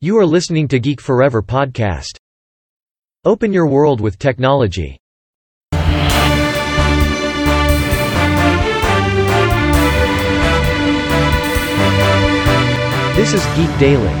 You are listening to Geek Forever podcast. Open your world with technology. This is Geek Daily.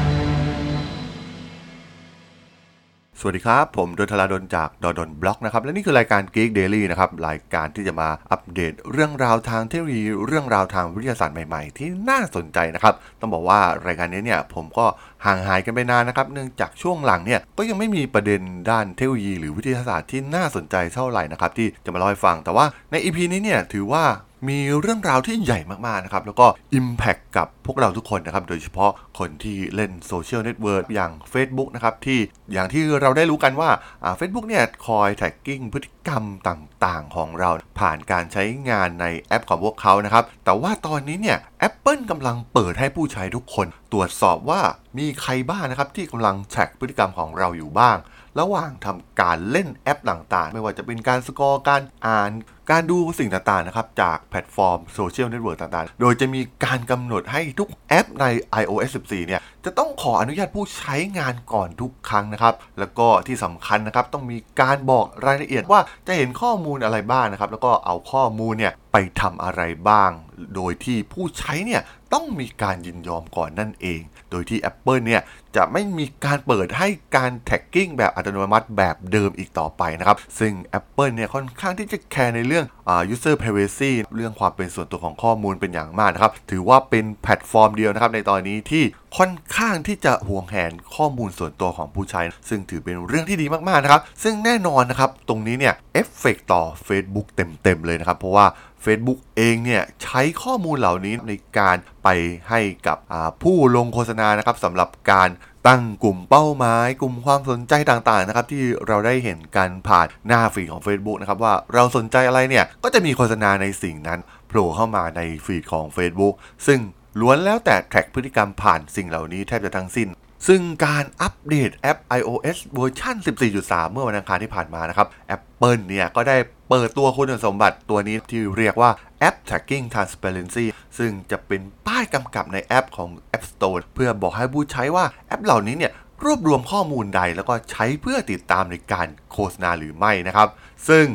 สวัสดีครับ ผมดนทลาดนจากดดนบล็อกนะครับ และนี่คือรายการ Geek Daily นะครับ รายการที่จะมาอัปเดตเรื่องราวทางเทคโนโลยีเรื่องราวทางวิทยาศาสตร์ใหม่ๆ ที่น่าสนใจนะครับ ต้องบอกว่ารายการนี้เนี่ยผมก็ห่างหายกันไปนานนะครับ เนื่องจากช่วงหลังเนี่ยก็ยังไม่มีประเด็นด้านเทคโนโลยีหรือวิทยาศาสตร์ที่น่าสนใจเท่าไหร่นะครับที่จะมาเล่าให้ฟัง แต่ว่าใน EP นี้เนี่ยถือว่ามีเรื่องราวที่ใหญ่มากๆนะครับ แล้วก็ Impact กับพวกเราทุกคนนะครับ โดยเฉพาะคนที่เล่นโซเชียลเน็ตเวิร์กอย่าง Facebook นะครับ ที่อย่างที่เราได้รู้กันว่าเฟซบุ๊กเนี่ยคอย tracking พฤติ กรรมต่างๆ ของเราผ่านการใช้งานในแอปของพวกเขานะครับ แต่ว่าตอนนี้เนี่ย Apple กำลังเปิดให้ผู้ใช้ทุกคน ตรวจสอบว่ามีใครบ้างนะครับที่กำลัง track พฤติกรรมของเราอยู่บ้าง ระหว่างทำการเล่นแอปต่างๆ ไม่ว่าจะเป็นการ scroll การอ่าน การดูสิ่งต่างๆนะครับจากแพลตฟอร์มโซเชียลเน็ตเวิร์กต่างๆ โดยจะมีการกำหนดให้ทุกแอปใน iOS 14 เนี่ย จะต้องขออนุญาตผู้ใช้งานก่อนทุกครั้งนะครับ แล้วก็ที่สำคัญนะครับ ต้องมีการบอกรายละเอียดว่าจะเห็นข้อมูลอะไรบ้างนะครับ แล้วก็เอาข้อมูลเนี่ยไปทำอะไรบ้าง โดยที่ผู้ใช้เนี่ยต้องมีการยินยอมก่อนนั่นเอง โดยที่ Apple เนี่ยจะไม่มีการเปิดให้การ tracking แบบอัตโนมัติแบบเดิมอีกต่อไปนะครับ ซึ่ง Apple เนี่ยค่อนข้างที่จะแคร์ในเรื่องอ่า user privacy เรื่องความเป็นส่วนตัวของข้อมูลเป็นอย่างมากนะครับ ถือว่าเป็นแพลตฟอร์มเดียวนะครับในตอนนี้ที่ค่อนข้างที่จะห่วงแหนข้อมูลส่วนตัวของผู้ใช้ ซึ่งถือเป็นเรื่องที่ดีมากๆนะครับ ซึ่งแน่นอนนะครับ ตรงนี้เนี่ยเอฟเฟกต่อ Facebook เต็มๆเลยนะครับ เพราะว่า Facebook เองเนี่ยใช้ข้อมูลเหล่านี้ในการไปให้กับผู้ลงโฆษณานะครับสำหรับการ ตั้งกลุ่มเป้าหมาย กลุ่มความสนใจต่างๆนะครับที่เราได้เห็นกันผ่านหน้าฟีดของ Facebook นะครับว่าเราสนใจอะไรเนี่ยก็จะมีโฆษณาในสิ่งนั้นโผล่เข้ามาในฟีดของ Facebook ซึ่งล้วนแล้วแต่ track พฤติกรรมผ่านสิ่งเหล่านี้แทบจะทั้งสิ้น ซึ่งการอัปเดตแอป iOS เวอร์ชัน14.3 เมื่อวันอังคารที่ผ่านมานะครับ Apple เนี่ยก็ได้เปิดตัวคุณสมบัติตัวนี้ที่เรียกว่า App Tracking Transparency ซึ่งจะเป็นป้ายกำกับในแอปของ App Store เพื่อบอกให้ผู้ใช้ว่าแอปเหล่านี้เนี่ยรวบรวมข้อมูลใดแล้วก็ใช้เพื่อติดตามในการโฆษณาหรือไม่นะครับ ซึ่ง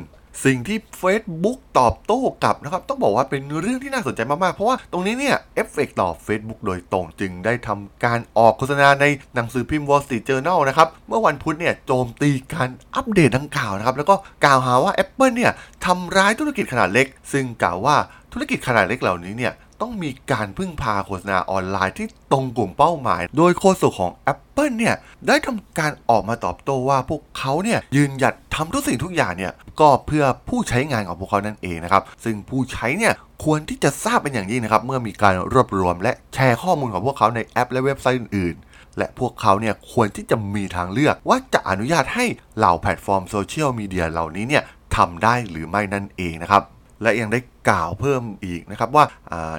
สิ่งที่ Facebook ตอบโต้กลับนะครับ ต้องบอกว่าเป็นเรื่องที่น่าสนใจมาก ๆ เพราะว่าตรงนี้เนี่ยเอฟเฟกต่อ Facebook โดยตรงจึงได้ทำการออกโฆษณาในหนังสือพิมพ์ Wall Street Journal นะครับ เมื่อวันพุธเนี่ยโจมตีการอัปเดตดังกล่าวนะครับ แล้วก็กล่าวหาว่า Apple เนี่ยทำร้ายธุรกิจขนาดเล็ก ซึ่งกล่าวว่าธุรกิจขนาดเล็กเหล่านี้เนี่ย ต้องมีการพึ่งพาโฆษณาออนไลน์ที่ตรงกลุ่มเป้าหมาย โดยโฆษกของ Apple เนี่ยได้ทำการออกมาตอบโต้ว่าพวกเขาเนี่ยยืนหยัดทำทุกสิ่งทุกอย่างเนี่ยก็เพื่อผู้ใช้งานของพวกเขานั่นเองนะครับซึ่งผู้ใช้เนี่ยควรที่จะทราบเป็นอย่างยิ่งนะครับเมื่อมีการรวบรวม และแชร์ข้อมูลของพวกเขาในแอปและเว็บไซต์อื่นและพวกเขาเนี่ยควรที่จะมีทางเลือกว่าจะอนุญาตให้เหล่าแพลตฟอร์มโซเชียลมีเดียเหล่านี้เนี่ยทำได้หรือไม่นั่นเองนะครับ และยังได้กล่าวเพิ่มอีกนะครับว่า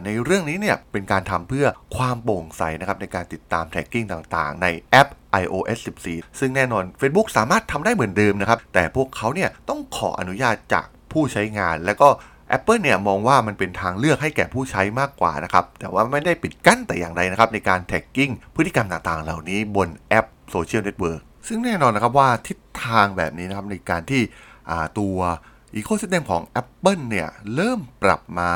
ในเรื่องนี้เนี่ยเป็นการทำเพื่อความโปร่งใสนะครับในการติดตาม tracking ต่างๆ ในแอป iOS 14 ซึ่งแน่นอน Facebook สามารถทำได้เหมือนเดิมนะครับ แต่พวกเขาเนี่ยต้องขออนุญาตจากผู้ใช้งาน แล้วก็ Apple เนี่ยมองว่ามันเป็นทางเลือกให้แก่ผู้ใช้มากกว่านะครับ แต่ว่าไม่ได้ปิดกั้นแต่อย่างใดนะครับ ในการ tagging พฤติกรรมต่างๆ เหล่านี้บนแอปโซเชียลเน็ตเวิร์กซึ่งแน่นอนนะครับว่าทิศทางแบบนี้นะครับในการที่ตัว อีโคซิสเต็มของ Apple เนี่ยเริ่มปรับมา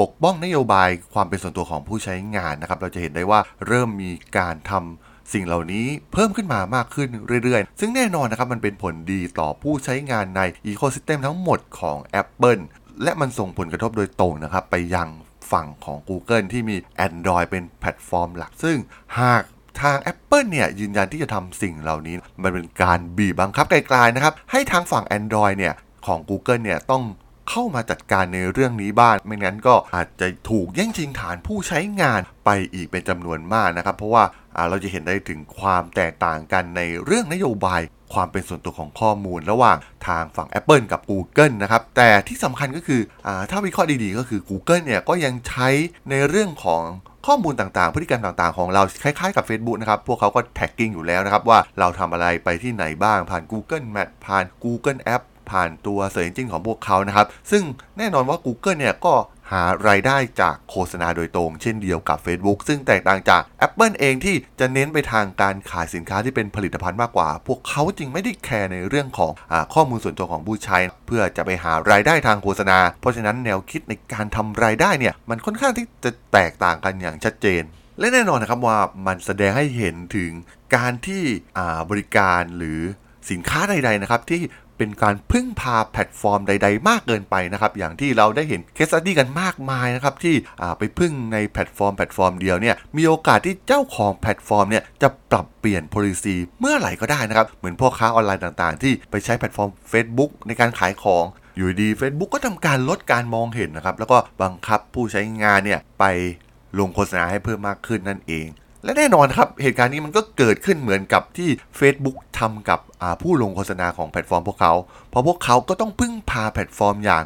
ปกป้องนโยบายความเป็นส่วนตัวของผู้ใช้งานนะครับ เราจะเห็นได้ว่าเริ่มมีการทำสิ่งเหล่านี้เพิ่มขึ้นมามากขึ้นเรื่อยๆ ซึ่งแน่นอนนะครับ มันเป็นผลดีต่อผู้ใช้งานใน ecosystem ทั้งหมดของ Apple และมันส่งผลกระทบโดยตรงนะครับ ไปยังฝั่งของ Google ที่มี Android เป็นแพลตฟอร์มหลัก ซึ่งหากทาง Apple เนี่ยยืนยันที่จะทำสิ่งเหล่านี้ มันเป็นการบีบบังคับไกลๆนะครับ ให้ทางฝั่ง Android เนี่ย ของ Google เนี่ยต้องเข้ามาจัดการในเรื่องนี้บ้างไม่งั้นก็อาจจะถูกแย่งชิงฐานผู้ใช้งานไปอีกเป็นจำนวนมากนะครับ เพราะว่าเราจะเห็นได้ถึงความแตกต่างกันในเรื่องนโยบายความเป็นส่วนตัวของข้อมูลระหว่างทางฝั่ง Apple กับ Google นะครับ แต่ที่สำคัญก็คืออถ้าวิเคราะห์ดีๆ ก็คือ Google เนี่ยก็ยังใช้ในเรื่องของข้อมูลต่างๆ พฤติกรรมต่างๆ ของเราคล้ายๆกับ Facebook นะครับ พวกเขาก็ tracking อยู่แล้วนะครับ ว่าเราทำอะไรไปที่ไหนบ้างผ่าน Google Map ผ่าน Google App ผ่านตัว search engine ของพวกเขานะครับ ซึ่งแน่นอนว่า Google เนี่ยก็หารายได้จากโฆษณาโดยตรง เช่นเดียวกับ Facebook ซึ่งแตกต่างจาก Apple เองที่จะเน้นไปทางการขายสินค้าที่เป็นผลิตภัณฑ์มากกว่า พวกเขาจึงไม่ได้แคร์ในเรื่องของข้อมูลส่วนตัวของผู้ใช้ เพื่อจะไปหารายได้ทางโฆษณา เพราะฉะนั้นแนวคิดในการทำรายได้เนี่ยมันค่อนข้างที่จะแตกต่างกันอย่างชัดเจน และแน่นอนนะครับว่ามันแสดงให้เห็นถึงการที่บริการหรือสินค้าใดๆนะครับที่ เป็นการพึ่งพาแพลตฟอร์มใด ๆ มากเกินไปนะครับ อย่างที่เราได้เห็น case study กันมากมายนะครับ ที่ไปพึ่งในแพลตฟอร์มแพลตฟอร์มเดียวเนี่ยมีโอกาสที่เจ้าของแพลตฟอร์มเนี่ยจะปรับเปลี่ยน policy เมื่อไหร่ก็ได้นะครับ เหมือนพ่อค้าออนไลน์ต่างๆ ที่ไปใช้แพลตฟอร์ม Facebook ในการขายของอยู่ดี Facebook ก็ทำการลดการมองเห็นนะครับ แล้วก็บังคับผู้ใช้งานเนี่ยไปลงโฆษณาให้เพิ่มมากขึ้นนั่นเอง และแน่นอนครับ เหตุการณ์นี้มันก็เกิดขึ้นเหมือนกับที่ Facebook ทำกับผู้ลงโฆษณาของแพลตฟอร์มพวกเขา เพราะพวกเขาก็ต้องพึ่งพาแพลตฟอร์มอย่าง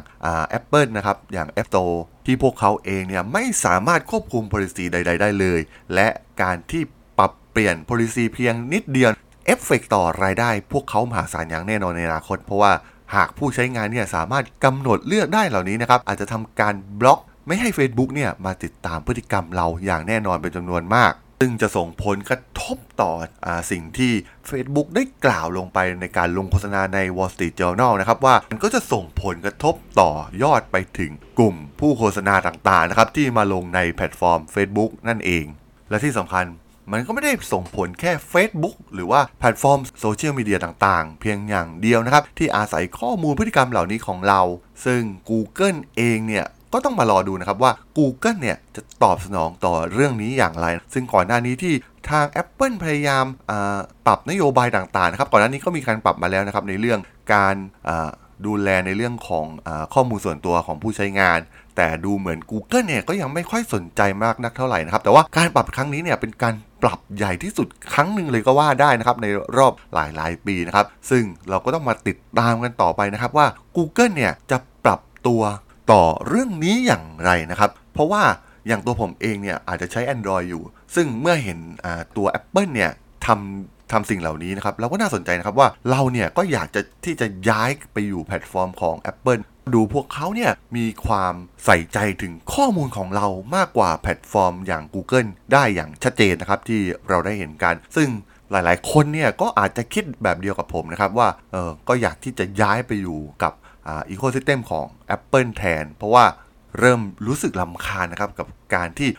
แอปเปิลนะครับ อย่าง App Store ที่พวกเขาเองเนี่ยไม่สามารถควบคุม policy ใด ๆ ได้เลย และการที่ปรับเปลี่ยน policy เพียงนิดเดียวเอฟเฟกต่อรายได้ พวกเขามหาศาลอย่างแน่นอนในอนาคต เพราะว่าหากผู้ใช้งานเนี่ยสามารถกำหนดเลือกได้เหล่านี้นะครับ อาจจะทำการบล็อก ไม่ให้ Facebook เนี่ยมาติดตามพฤติกรรมเราอย่างแน่นอนเป็นจำนวนมาก ซึ่งจะส่งผลกระทบต่อสิ่งที่ Facebook ได้กล่าวลงไปในการลงโฆษณาใน Wall Street Journal นะครับว่ามันก็จะส่งผลกระทบต่อยอดไปถึงกลุ่มผู้โฆษณาต่างๆนะครับที่มาลงในแพลตฟอร์ม Facebook นั่นเอง และที่สำคัญมันก็ไม่ได้ส่งผลแค่ Facebook หรือว่าแพลตฟอร์มโซเชียลมีเดียต่างๆ เพียงอย่างเดียวนะครับ ที่อาศัยข้อมูลพฤติกรรมเหล่านี้ของเรา ซึ่ง Google เองเนี่ย ก็ต้องมารอดูนะครับว่า Google เนี่ยจะตอบสนองต่อเรื่องนี้อย่างไร ซึ่งก่อนหน้านี้ที่ทาง Apple พยายามปรับนโยบายต่างๆนะครับก่อนหน้านี้ก็มีการปรับมาแล้วนะครับในเรื่องการดูแลในเรื่องของอข้อมูลส่วนตัวของผู้ใช้งาน แต่ดูเหมือน Google เนี่ยก็ยังไม่ค่อยสนใจมากนักเท่าไหร่นะครับ แต่ว่าการปรับครั้งนี้เนี่ยเป็นการปรับใหญ่ที่สุดครั้งหนึ่งเลยก็ว่าได้นะครับในรอบหลายๆ ปีนะครับ ซึ่งเราก็ต้องมาติดตามกันต่อไปนะครับว่า Google เนี่ยจะปรับตัว ต่อเรื่องนี้อย่างไรนะครับ เพราะว่าอย่างตัวผมเองเนี่ยอาจจะใช้ Android อยู่ ซึ่งเมื่อเห็นตัว Apple เนี่ยทำทำสิ่งเหล่านี้นะครับเราก็น่าสนใจนะครับว่าเราเนี่ยก็อยากจะที่จะย้ายไปอยู่แพลตฟอร์มของ Apple ดูพวกเขาเนี่ยมีความใส่ใจถึงข้อมูลของเรามากกว่าแพลตฟอร์มอย่าง Google ได้อย่างชัดเจนนะครับที่เราได้เห็นกัน ซึ่งหลาย ๆ คนเนี่ยก็อาจจะคิดแบบเดียวกับผมนะครับว่าเออก็อยากที่จะย้ายไปอยู่กับ ecosystem ของ Apple แทน เพราะว่าเริ่มรู้สึกรำคาญนะครับ กับการที่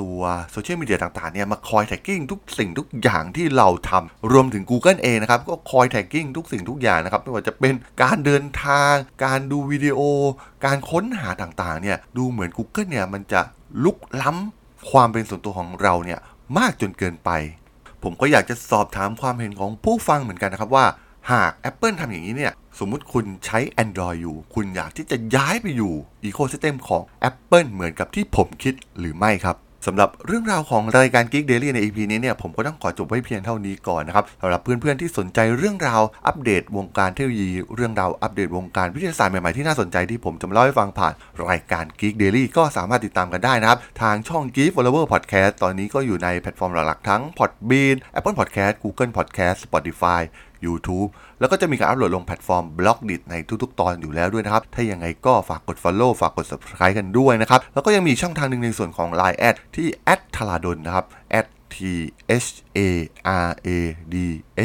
ตัวโซเชียลมีเดียต่างๆเนี่ยมาคอย tracking ทุกสิ่งทุกอย่างที่เราทำรวมถึง Google เองนะครับ ก็คอย tracking ทุกสิ่งทุกอย่างนะครับไม่ว่าจะเป็นการเดินทาง การดูวิดีโอ การค้นหาต่างๆเนี่ยดูเหมือน Google เนี่ยมันจะลุกล้ำความเป็นส่วนตัวของเราเนี่ยมากจนเกินไป ผมก็อยากจะสอบถามความเห็นของผู้ฟังเหมือนกันนะครับว่า หาก Apple ทำอย่างนี้เนี่ย สมมุติคุณใช้ Android อยู่ คุณอยากที่จะย้ายไปอยู่ Ecosystem ของ Apple เหมือนกับที่ผมคิดหรือไม่ครับสำหรับเรื่องราวของรายการ Geek Daily ใน EP นี้เนี่ยผมก็ต้องขอจบไว้เพียงเท่านี้ก่อนนะครับสำหรับเพื่อนๆที่สนใจเรื่องราวอัปเดตวงการเทคโนโลยี เรื่องราวอัปเดตวงการวิทยาศาสตร์ใหม่ๆที่น่าสนใจที่ผมจะมาเล่าให้ฟังผ่านรายการ Geek Daily ก็สามารถติดตามกันได้นะครับ ทางช่อง Geek Forever Podcast ตอนนี้ก็อยู่ในแพลตฟอร์มหลักๆทั้ง Podbean Apple Podcast Google Podcast Spotify YouTube แล้วก็จะมีการอัปโหลดลงแพลตฟอร์ม Blockdit ในทุกๆ ตอนอยู่แล้วด้วยนะครับ ถ้ายังไงก็ฝากกด Follow ฝากกด Subscribe กันด้วยนะครับ แล้วก็ยังมีช่องทางหนึ่งในส่วนของ Line แอดที่แอดทลาดนนะครับ T H A R A D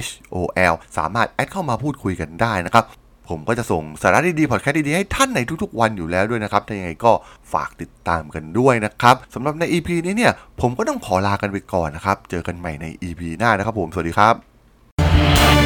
H O L สามารถ add เข้ามาพูดคุยกันได้นะครับ ผมก็จะส่งสาระดีๆ พอดแคสต์ดีๆ ให้ท่านในทุกๆ วันอยู่แล้วด้วยนะครับ ถ้ายังไงก็ฝากติดตามกันด้วยนะครับสำหรับใน EP นี้เนี่ย ผมก็ต้องขอลากันไปก่อนนะครับ เจอกันใหม่ใน EP หน้านะครับผม สวัสดีครับ